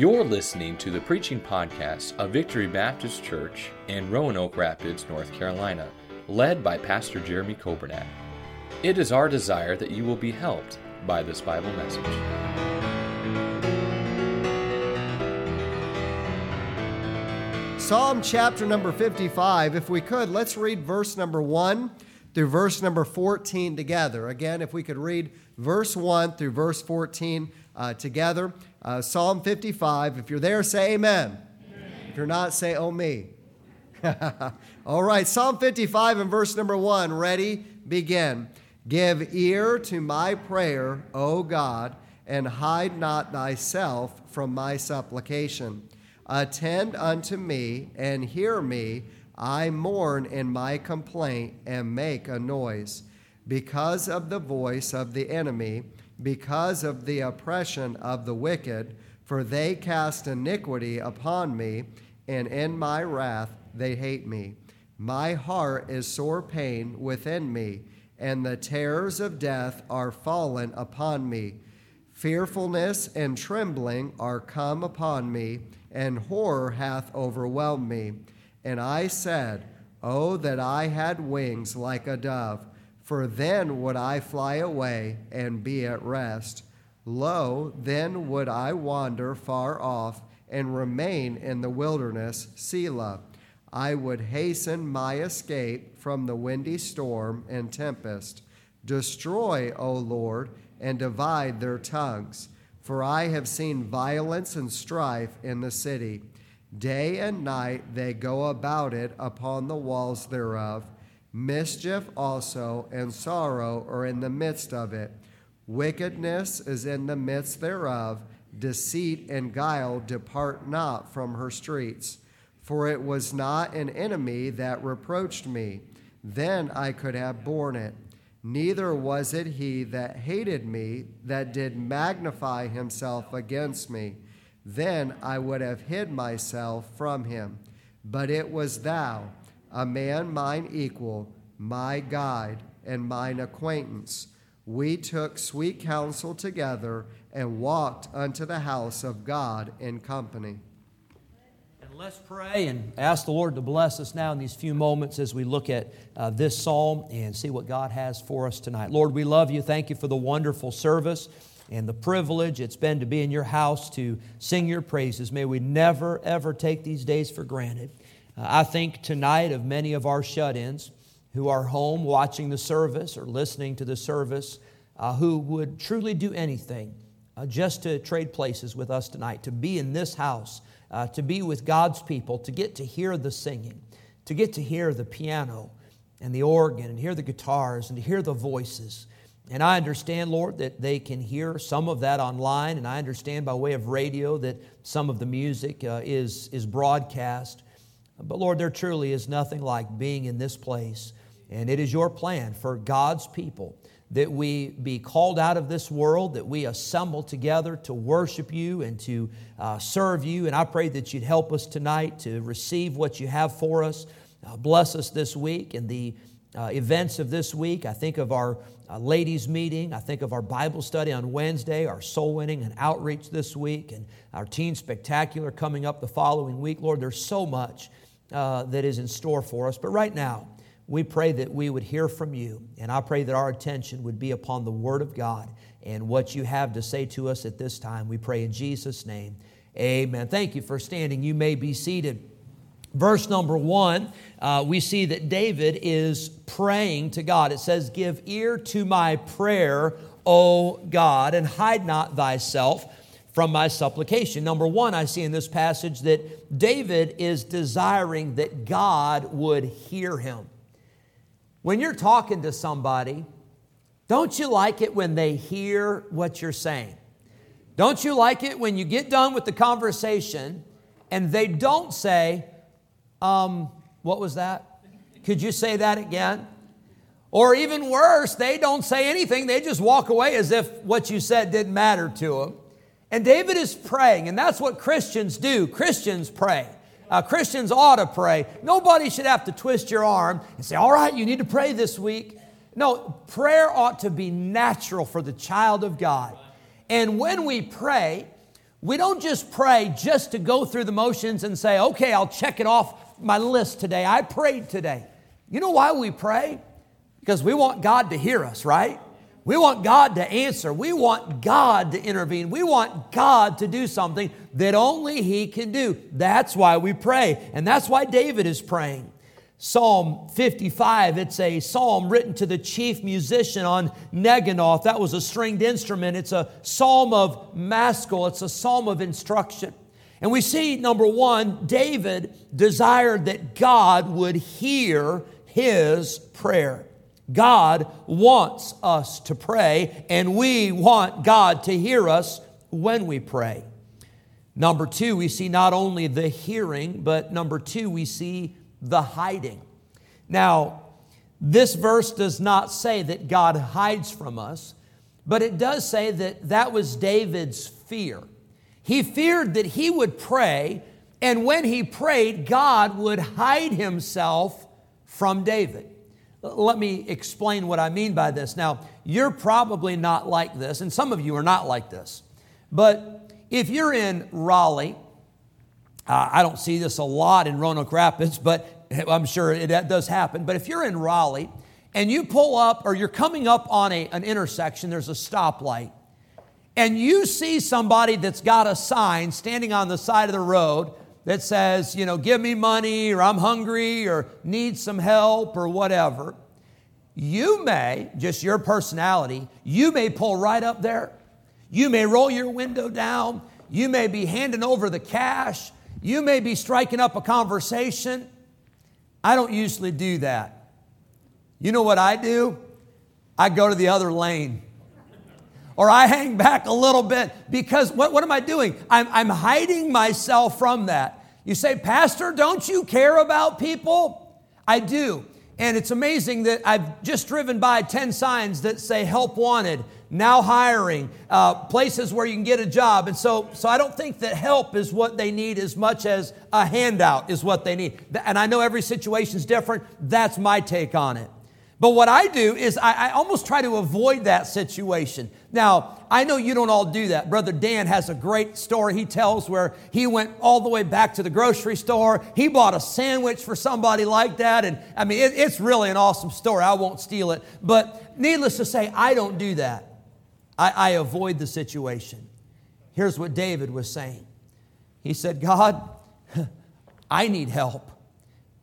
You're listening to the preaching podcast of Victory Baptist Church in Roanoke Rapids, North Carolina, led by Pastor Jeremy Coburnack. It is our desire that you will be helped by this Bible message. Psalm chapter number 55. If we could, let's read verse number 1 through verse number 14 together. Again, if we could read verse 1 through verse 14 uh, together. Uh, Psalm 55. If you're there, say amen. amen. If you're not, say, oh me. All right, Psalm 55 and verse number 1. Ready? Begin. Give ear to my prayer, O God, and hide not thyself from my supplication. Attend unto me and hear me. I mourn in my complaint and make a noise. Because of the voice of the enemy, because of the oppression of the wicked, for they cast iniquity upon me, and in my wrath they hate me. My heart is sore pain within me, and the terrors of death are fallen upon me. Fearfulness and trembling are come upon me, and horror hath overwhelmed me. And I said, Oh, that I had wings like a dove! For then would I fly away and be at rest. Lo, then would I wander far off and remain in the wilderness, Selah. I would hasten my escape from the windy storm and tempest. Destroy, O Lord, and divide their tongues. For I have seen violence and strife in the city. Day and night they go about it upon the walls thereof. Mischief also and sorrow are in the midst of it. Wickedness is in the midst thereof. Deceit and guile depart not from her streets. For it was not an enemy that reproached me, then I could have borne it. Neither was it he that hated me that did magnify himself against me. Then I would have hid myself from him. But it was thou a man mine equal, my guide, and mine acquaintance. We took sweet counsel together and walked unto the house of God in company. And let's pray and ask the Lord to bless us now in these few moments as we look at uh, this psalm and see what God has for us tonight. Lord, we love you. Thank you for the wonderful service and the privilege it's been to be in your house to sing your praises. May we never, ever take these days for granted. Uh, I think tonight of many of our shut ins who are home watching the service or listening to the service uh, who would truly do anything uh, just to trade places with us tonight, to be in this house, uh, to be with God's people, to get to hear the singing, to get to hear the piano and the organ and hear the guitars and to hear the voices. And I understand, Lord, that they can hear some of that online, and I understand by way of radio that some of the music uh, is, is broadcast. But Lord, there truly is nothing like being in this place. And it is your plan for God's people that we be called out of this world, that we assemble together to worship you and to uh, serve you. And I pray that you'd help us tonight to receive what you have for us. Uh, bless us this week and the uh, events of this week. I think of our uh, ladies' meeting. I think of our Bible study on Wednesday, our soul winning and outreach this week, and our teen spectacular coming up the following week. Lord, there's so much uh, that is in store for us. But right now, we pray that we would hear from you. And I pray that our attention would be upon the Word of God and what you have to say to us at this time. We pray in Jesus' name. Amen. Thank you for standing. You may be seated. Verse number one, uh, we see that David is praying to God. It says, Give ear to my prayer, O God, and hide not thyself from my supplication. Number one, I see in this passage that David is desiring that God would hear him. When you're talking to somebody, don't you like it when they hear what you're saying? Don't you like it when you get done with the conversation and they don't say, um, what was that? Could you say that again? Or even worse, they don't say anything, they just walk away as if what you said didn't matter to them. And David is praying, and that's what Christians do. Christians pray. Uh, Christians ought to pray. Nobody should have to twist your arm and say, All right, you need to pray this week. No, prayer ought to be natural for the child of God. And when we pray, We don't just pray just to go through the motions and say, okay, I'll check it off my list today. I prayed today. You know why we pray? Because we want God to hear us, right? We want God to answer. We want God to intervene. We want God to do something that only He can do. That's why we pray. And that's why David is praying. Psalm 55, it's a psalm written to the chief musician on Neginoth. That was a stringed instrument. It's a psalm of maskil, it's a psalm of instruction. And we see, number one, David desired that God would hear his prayer. God wants us to pray, and we want God to hear us when we pray. Number two, we see not only the hearing, but number two, we see the hiding. Now, this verse does not say that God hides from us, but it does say that that was David's fear. He feared that he would pray, and when he prayed, God would hide himself from David. Let me explain what I mean by this. Now, you're probably not like this, and some of you are not like this. But if you're in Raleigh, uh, I don't see this a lot in Roanoke Rapids, but I'm sure it does happen. But if you're in Raleigh and you pull up or you're coming up on a, an intersection, there's a stoplight, and you see somebody that's got a sign standing on the side of the road that says, you know, give me money or I'm hungry or need some help or whatever, you may, just your personality, you may pull right up there. You may roll your window down. You may be handing over the cash. You may be striking up a conversation. I don't usually do that. You know what I do? I go to the other lane or I hang back a little bit because what, what am I doing? I'm, I'm hiding myself from that. You say, Pastor, don't you care about people? I do. And it's amazing that I've just driven by 10 signs that say help wanted, now hiring, uh, places where you can get a job. And so, so I don't think that help is what they need as much as a handout is what they need. And I know every situation is different. That's my take on it. But what I do is I, I, almost try to avoid that situation. Now, I know you don't all do that. Brother Dan has a great story he tells where he went all the way back to the grocery store. He bought a sandwich for somebody like that. And I mean, it, it's really an awesome story. I won't steal it. But needless to say, I don't do that. I, I avoid the situation. Here's what David was saying He said, God, I need help.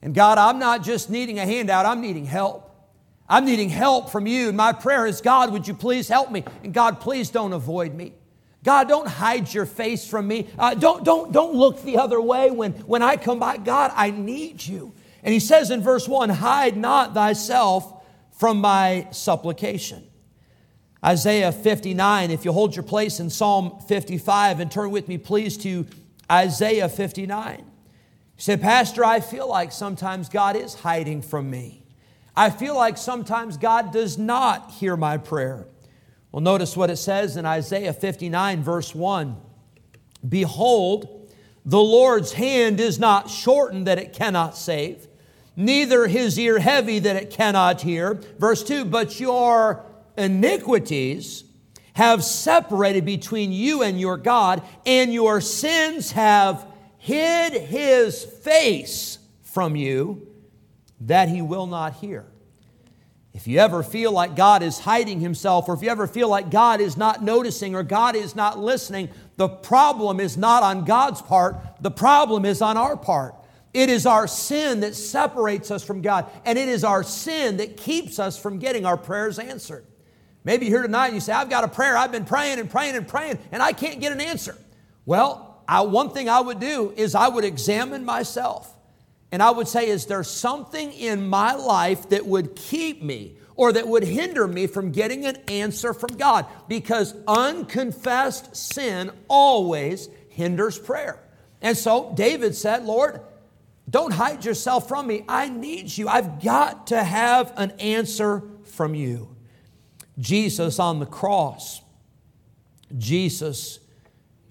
And God, I'm not just needing a handout, I'm needing help. I'm needing help from you. And my prayer is, God, would you please help me? And God, please don't avoid me. God, don't hide your face from me. Uh, don't, don't, don't look the other way when, when I come by. God, I need you. And he says in verse 1 Hide not thyself from my supplication. Isaiah 59, if you hold your place in Psalm 55 and turn with me, please, to Isaiah 59. He said, Pastor, I feel like sometimes God is hiding from me. I feel like sometimes God does not hear my prayer. Well, notice what it says in Isaiah 59, verse 1 Behold, the Lord's hand is not shortened that it cannot save, neither his ear heavy that it cannot hear. Verse 2 But your iniquities have separated between you and your God, and your sins have hid his face from you that he will not hear. If you ever feel like God is hiding himself, or if you ever feel like God is not noticing or God is not listening, the problem is not on God's part, the problem is on our part. It is our sin that separates us from God, and it is our sin that keeps us from getting our prayers answered. Maybe you're here tonight and you say, I've got a prayer, I've been praying and praying and praying, and I can't get an answer. Well, I, one thing I would do is I would examine myself. And I would say, is there something in my life that would keep me or that would hinder me from getting an answer from God? Because unconfessed sin always hinders prayer. And so David said, Lord, don't hide yourself from me. I need you. I've got to have an answer from you. Jesus on the cross, Jesus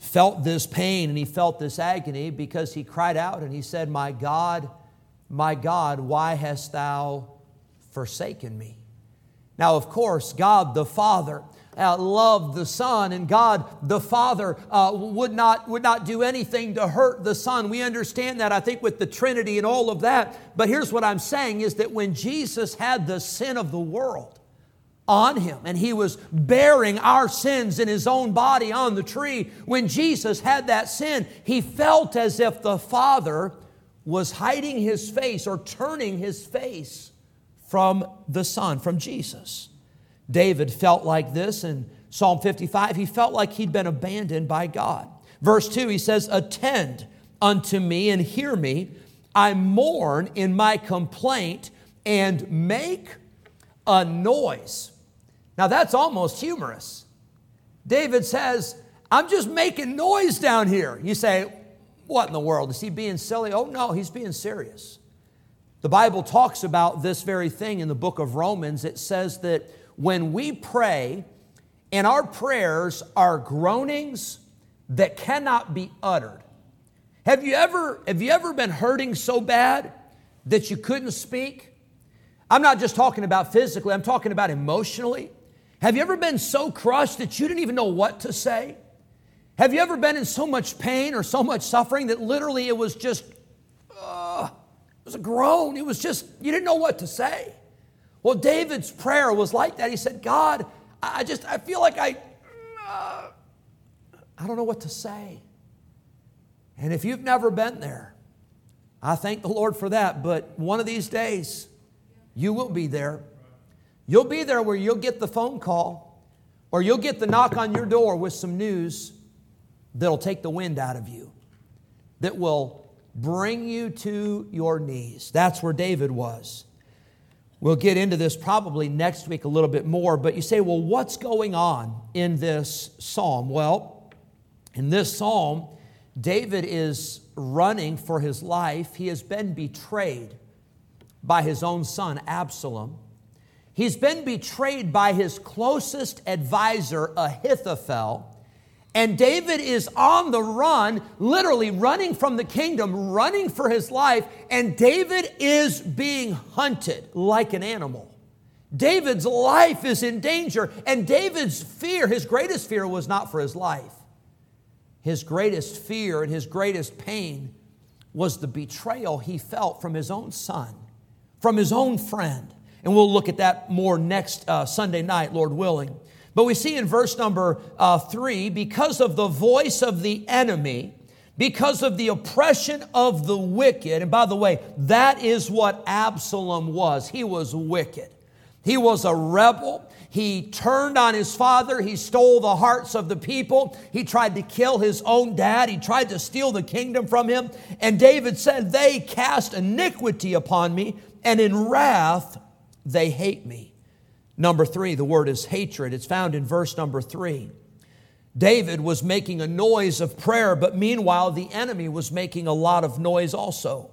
felt this pain and he felt this agony because he cried out and he said, My God, my God, why hast thou forsaken me? Now, of course, God the Father uh, loved the Son, and God the Father uh, would, not, would not do anything to hurt the Son. We understand that, I think, with the Trinity and all of that. But here's what I'm saying is that when Jesus had the sin of the world, on him and he was bearing our sins in his own body on the tree. When Jesus had that sin, he felt as if the Father was hiding his face or turning his face from the Son, from Jesus. David felt like this in Psalm 55. He felt like he'd been abandoned by God. Verse 2, he says, Attend unto me and hear me. I mourn in my complaint and make a noise. Now that's almost humorous. David says, I'm just making noise down here. You say, What in the world? Is he being silly? Oh, no, he's being serious. The Bible talks about this very thing in the book of Romans. It says that when we pray and our prayers are groanings that cannot be uttered. Have you ever, have you ever been hurting so bad that you couldn't speak? I'm not just talking about physically, I'm talking about emotionally. Have you ever been so crushed that you didn't even know what to say? Have you ever been in so much pain or so much suffering that literally it was just, uh, it was a groan. It was just, you didn't know what to say. Well, David's prayer was like that. He said, God, I just, I feel like I, uh, I don't know what to say. And if you've never been there, I thank the Lord for that. But one of these days, you will be there. You'll be there where you'll get the phone call or you'll get the knock on your door with some news that'll take the wind out of you, that will bring you to your knees. That's where David was. We'll get into this probably next week a little bit more, but you say, well, what's going on in this psalm? Well, in this psalm, David is running for his life. He has been betrayed by his own son, Absalom. He's been betrayed by his closest advisor, Ahithophel. And David is on the run, literally running from the kingdom, running for his life, and David is being hunted like an animal. David's life is in danger, and David's fear, his greatest fear, was not for his life. His greatest fear and his greatest pain was the betrayal he felt from his own son, from his own friend. And we'll look at that more next uh, Sunday night, Lord willing. But we see in verse number uh, three, because of the voice of the enemy, because of the oppression of the wicked, and by the way, that is what Absalom was. He was wicked. He was a rebel. He turned on his father. He stole the hearts of the people. He tried to kill his own dad. He tried to steal the kingdom from him. And David said, They cast iniquity upon me, and in wrath they hate me. Number three, the word is hatred. It's found in verse number three. David was making a noise of prayer, but meanwhile, the enemy was making a lot of noise also.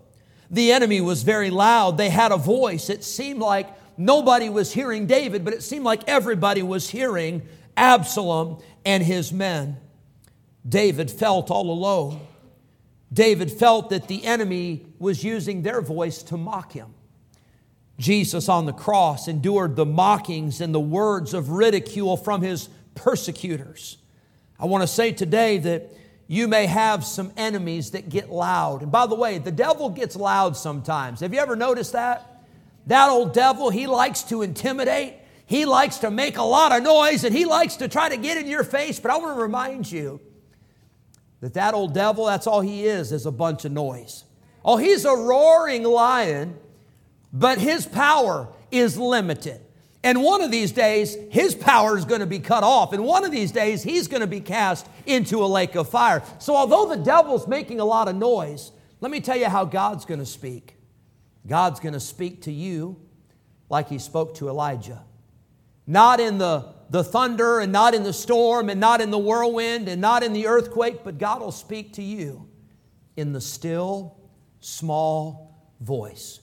The enemy was very loud. They had a voice. It seemed like nobody was hearing David, but it seemed like everybody was hearing Absalom and his men. David felt all alone. David felt that the enemy was using their voice to mock him. Jesus on the cross endured the mockings and the words of ridicule from his persecutors. I want to say today that you may have some enemies that get loud. And by the way, the devil gets loud sometimes. Have you ever noticed that? That old devil, he likes to intimidate. He likes to make a lot of noise and he likes to try to get in your face. But I want to remind you that that old devil, that's all he is, is a bunch of noise. Oh, he's a roaring lion but his power is limited. And one of these days, his power is going to be cut off. And one of these days, he's going to be cast into a lake of fire. So, although the devil's making a lot of noise, let me tell you how God's going to speak. God's going to speak to you like he spoke to Elijah. Not in the, the thunder, and not in the storm, and not in the whirlwind, and not in the earthquake, but God will speak to you in the still, small voice.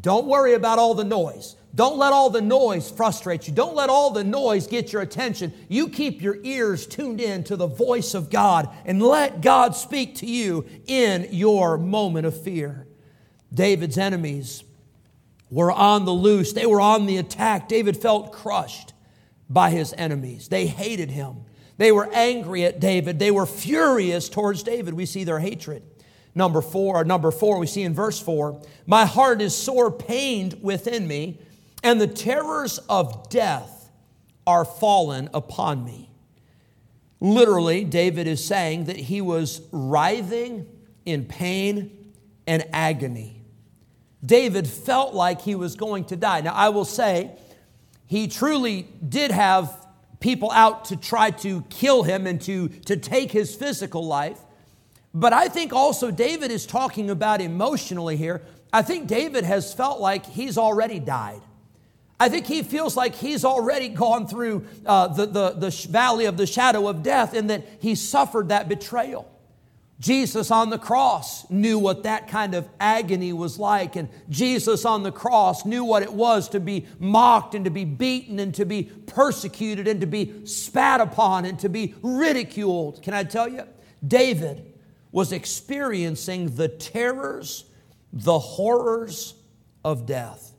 Don't worry about all the noise. Don't let all the noise frustrate you. Don't let all the noise get your attention. You keep your ears tuned in to the voice of God and let God speak to you in your moment of fear. David's enemies were on the loose, they were on the attack. David felt crushed by his enemies. They hated him. They were angry at David. They were furious towards David. We see their hatred. Number four, or number four, we see in verse four, my heart is sore pained within me, and the terrors of death are fallen upon me. Literally, David is saying that he was writhing in pain and agony. David felt like he was going to die. Now, I will say, he truly did have people out to try to kill him and to, to take his physical life. But I think also David is talking about emotionally here. I think David has felt like he's already died. I think he feels like he's already gone through uh, the, the, the valley of the shadow of death and that he suffered that betrayal. Jesus on the cross knew what that kind of agony was like, and Jesus on the cross knew what it was to be mocked and to be beaten and to be persecuted and to be spat upon and to be ridiculed. Can I tell you? David was experiencing the terrors, the horrors of death.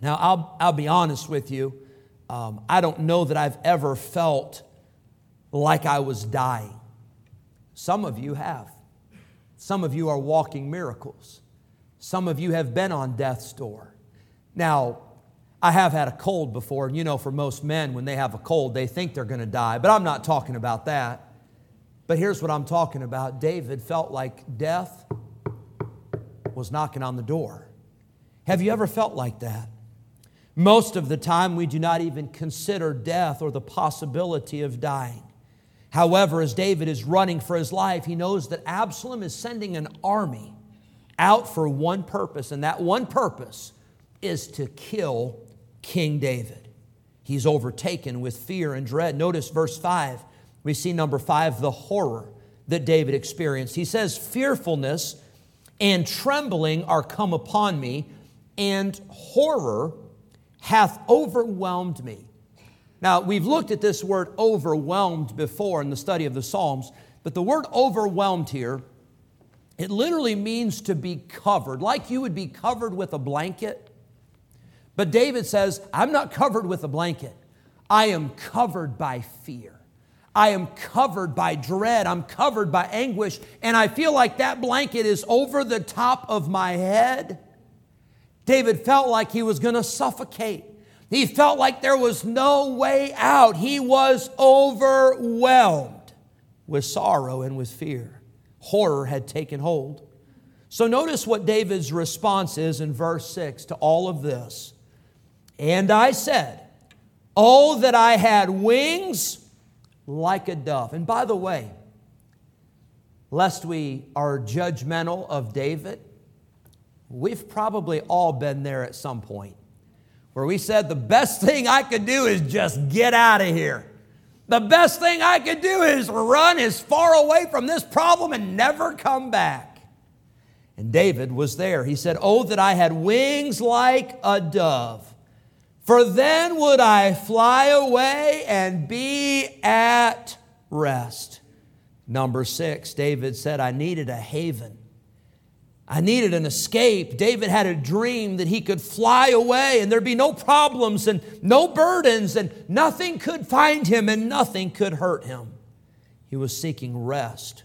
Now, I'll, I'll be honest with you. Um, I don't know that I've ever felt like I was dying. Some of you have. Some of you are walking miracles. Some of you have been on death's door. Now, I have had a cold before, and you know, for most men, when they have a cold, they think they're going to die, but I'm not talking about that. But here's what I'm talking about David felt like death was knocking on the door. Have you ever felt like that? Most of the time, we do not even consider death or the possibility of dying. However, as David is running for his life, he knows that Absalom is sending an army out for one purpose, and that one purpose is to kill King David. He's overtaken with fear and dread. Notice verse 5. We see number 5, the horror that David experienced. He says, Fearfulness and trembling are come upon me, and horror hath overwhelmed me. Now, we've looked at this word overwhelmed before in the study of the Psalms, but the word overwhelmed here, it literally means to be covered, like you would be covered with a blanket. But David says, I'm not covered with a blanket. I am covered by fear. I am covered by dread. I'm covered by anguish. And I feel like that blanket is over the top of my head. David felt like he was going to suffocate. He felt like there was no way out. He was overwhelmed with sorrow and with fear. Horror had taken hold. So notice what David's response is in verse 6 to all of this. And I said, Oh, that I had wings like a dove. And by the way, lest we are judgmental of David, We've probably all been there at some point where we said, the best thing I could do is just get out of here. The best thing I could do is run as far away from this problem and never come back. And David was there. He said, Oh, that I had wings like a dove, for then would I fly away and be at rest. Number six, David said, I needed a haven. I needed an escape. David had a dream that he could fly away and there'd be no problems and no burdens and nothing could find him and nothing could hurt him. He was seeking rest.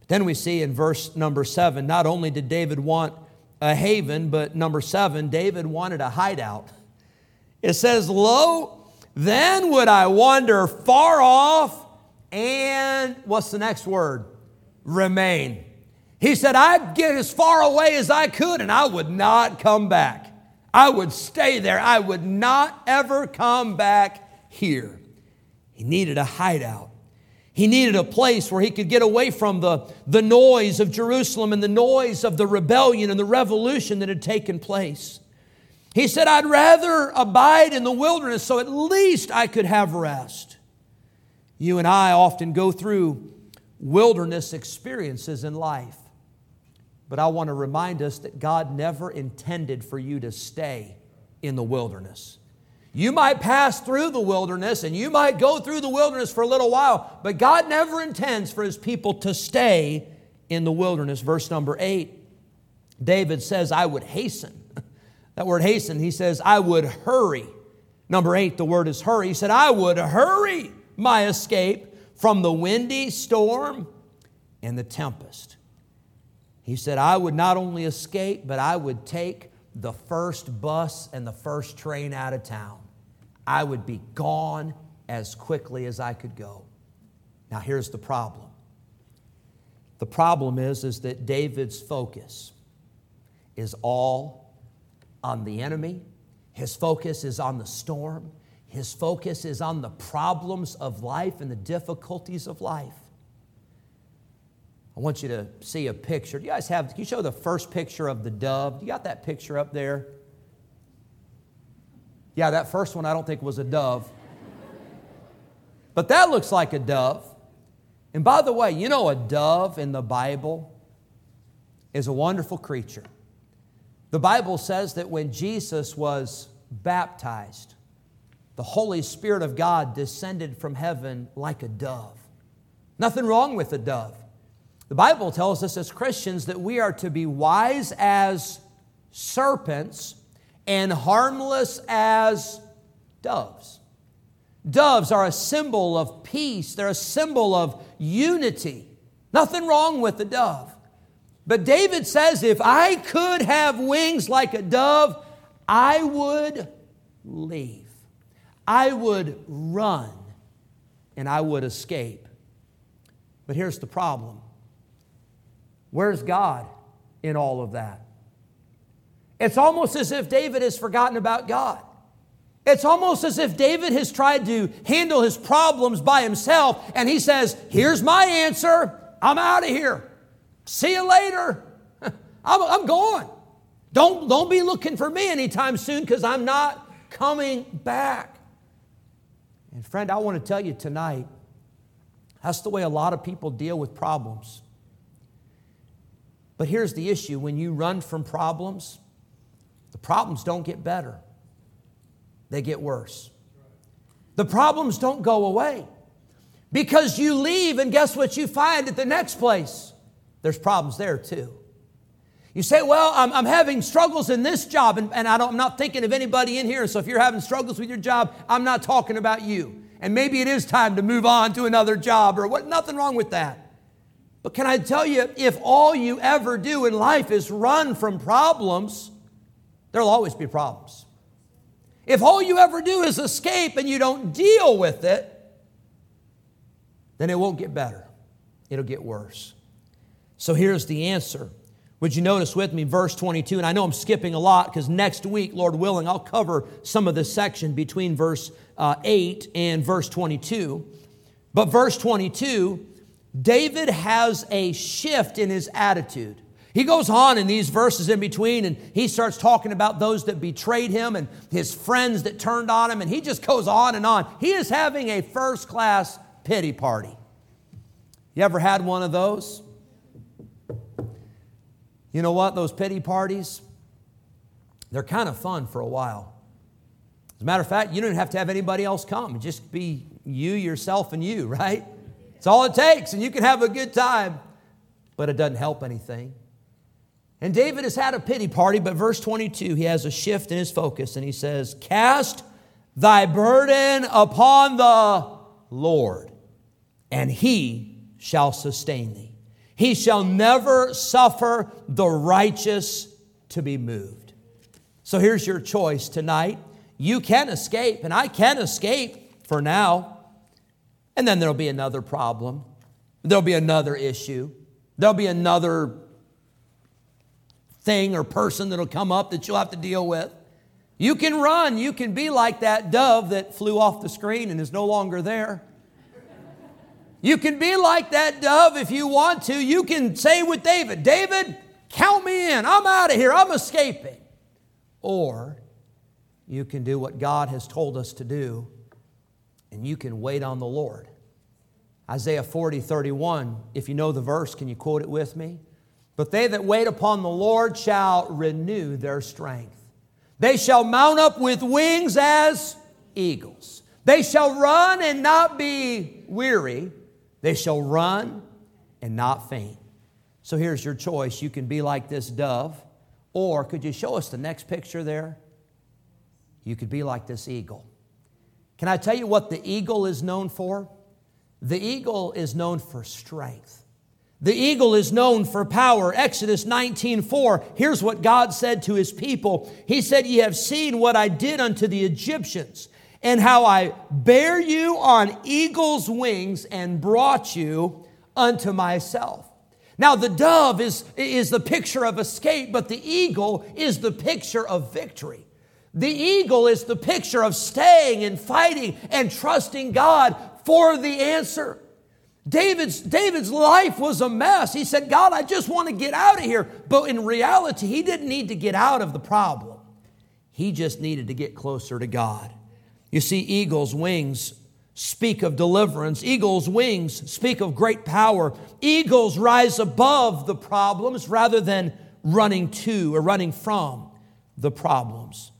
But then we see in verse number seven, not only did David want a haven, but number seven, David wanted a hideout. It says, Lo, then would I wander far off and what's the next word? Remain. He said, I'd get as far away as I could and I would not come back. I would stay there. I would not ever come back here. He needed a hideout. He needed a place where he could get away from the, the noise of Jerusalem and the noise of the rebellion and the revolution that had taken place. He said, I'd rather abide in the wilderness so at least I could have rest. You and I often go through wilderness experiences in life. But I want to remind us that God never intended for you to stay in the wilderness. You might pass through the wilderness and you might go through the wilderness for a little while, but God never intends for his people to stay in the wilderness. Verse number eight, David says, I would hasten. That word hasten, he says, I would hurry Number eight, the word is hurry. He said, I would hurry my escape from the windy storm and the tempest. He said, I would not only escape, but I would take the first bus and the first train out of town. I would be gone as quickly as I could go. Now, here's the problem. The problem is, is that David's focus is all on the enemy. His focus is on the storm. His focus is on the problems of life and the difficulties of life. I want you to see a picture. Do you guys have, can you show the first picture of the dove? You got that picture up there? Yeah, that first one I don't think was a dove. But that looks like a dove. And by the way, you know, a dove in the Bible is a wonderful creature. The Bible says that when Jesus was baptized, the Holy Spirit of God descended from heaven like a dove. Nothing wrong with a dove. The Bible tells us as Christians that we are to be wise as serpents and harmless as doves. Doves are a symbol of peace, they're a symbol of unity. Nothing wrong with the dove. But David says, if I could have wings like a dove, I would leave. I would run and I would escape. But here's the problem Where's God in all of that? It's almost as if David has forgotten about God. It's almost as if David has tried to handle his problems by himself and he says, Here's my answer. I'm out of here. See you later. I'm, I'm going. Don't, don't be looking for me anytime soon because I'm not coming back. And friend, I want to tell you tonight that's the way a lot of people deal with problems. But here's the issue when you run from problems, the problems don't get better, they get worse. The problems don't go away because you leave, and guess what you find at the next place? There's problems there too. You say, Well, I'm, I'm having struggles in this job, and, and I I'm not thinking of anybody in here. So if you're having struggles with your job, I'm not talking about you. And maybe it is time to move on to another job or what, nothing wrong with that. But can I tell you, if all you ever do in life is run from problems, there'll always be problems. If all you ever do is escape and you don't deal with it, then it won't get better. It'll get worse. So here's the answer. Would you notice with me verse 22? And I know I'm skipping a lot because next week, Lord willing, I'll cover some of this section between verse uh, 8 and verse 22. But verse 22 David has a shift in his attitude. He goes on in these verses in between and he starts talking about those that betrayed him and his friends that turned on him, and he just goes on and on. He is having a first class pity party. You ever had one of those? You know what? Those pity parties, they're kind of fun for a while. As a matter of fact, you don't have to have anybody else come. Just be you, yourself, and you, right? It's all it takes, and you can have a good time, but it doesn't help anything. And David has had a pity party, but verse 22, he has a shift in his focus, and he says, Cast thy burden upon the Lord, and he shall sustain thee. He shall never suffer the righteous to be moved. So here's your choice tonight. You can escape, and I can escape for now. And then there'll be another problem. There'll be another issue. There'll be another thing or person that'll come up that you'll have to deal with. You can run. You can be like that dove that flew off the screen and is no longer there. You can be like that dove if you want to. You can say with David, David, count me in. I'm out of here. I'm escaping. Or you can do what God has told us to do and you can wait on the Lord. Isaiah 40, 31, if you know the verse, can you quote it with me? But they that wait upon the Lord shall renew their strength. They shall mount up with wings as eagles. They shall run and not be weary. They shall run and not faint. So here's your choice. You can be like this dove, or could you show us the next picture there? You could be like this eagle. Can I tell you what the eagle is known for? The eagle is known for strength. The eagle is known for power. Exodus 19:4. Here's what God said to his people. He said, "Ye have seen what I did unto the Egyptians, and how I bare you on eagle's wings and brought you unto myself." Now, the dove is, is the picture of escape, but the eagle is the picture of victory. The eagle is the picture of staying and fighting and trusting God for the answer. David's, David's life was a mess. He said, God, I just want to get out of here. But in reality, he didn't need to get out of the problem, he just needed to get closer to God. You see, eagle's wings speak of deliverance, eagle's wings speak of great power. Eagles rise above the problems rather than running to or running from the problems.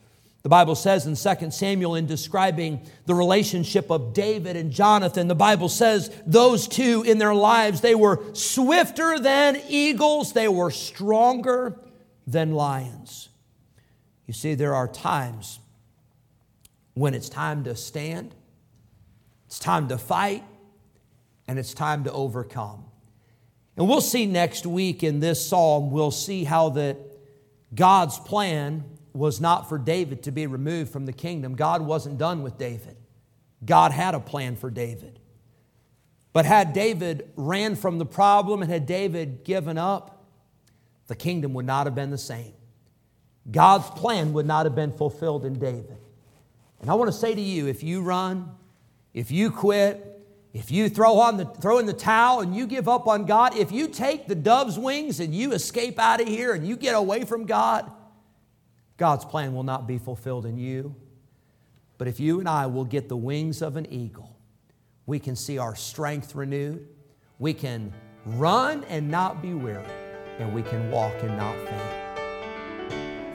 The Bible says in 2 Samuel, in describing the relationship of David and Jonathan, the Bible says those two in their lives, they were swifter than eagles, they were stronger than lions. You see, there are times when it's time to stand, it's time to fight, and it's time to overcome. And we'll see next week in this psalm, we'll see how that God's plan was not for David to be removed from the kingdom. God wasn't done with David. God had a plan for David. But had David ran from the problem and had David given up, the kingdom would not have been the same. God's plan would not have been fulfilled in David. And I want to say to you if you run, if you quit, if you throw, on the, throw in the towel and you give up on God, if you take the dove's wings and you escape out of here and you get away from God, God's plan will not be fulfilled in you. But if you and I will get the wings of an eagle, we can see our strength renewed. We can run and not be weary, and we can walk and not faint.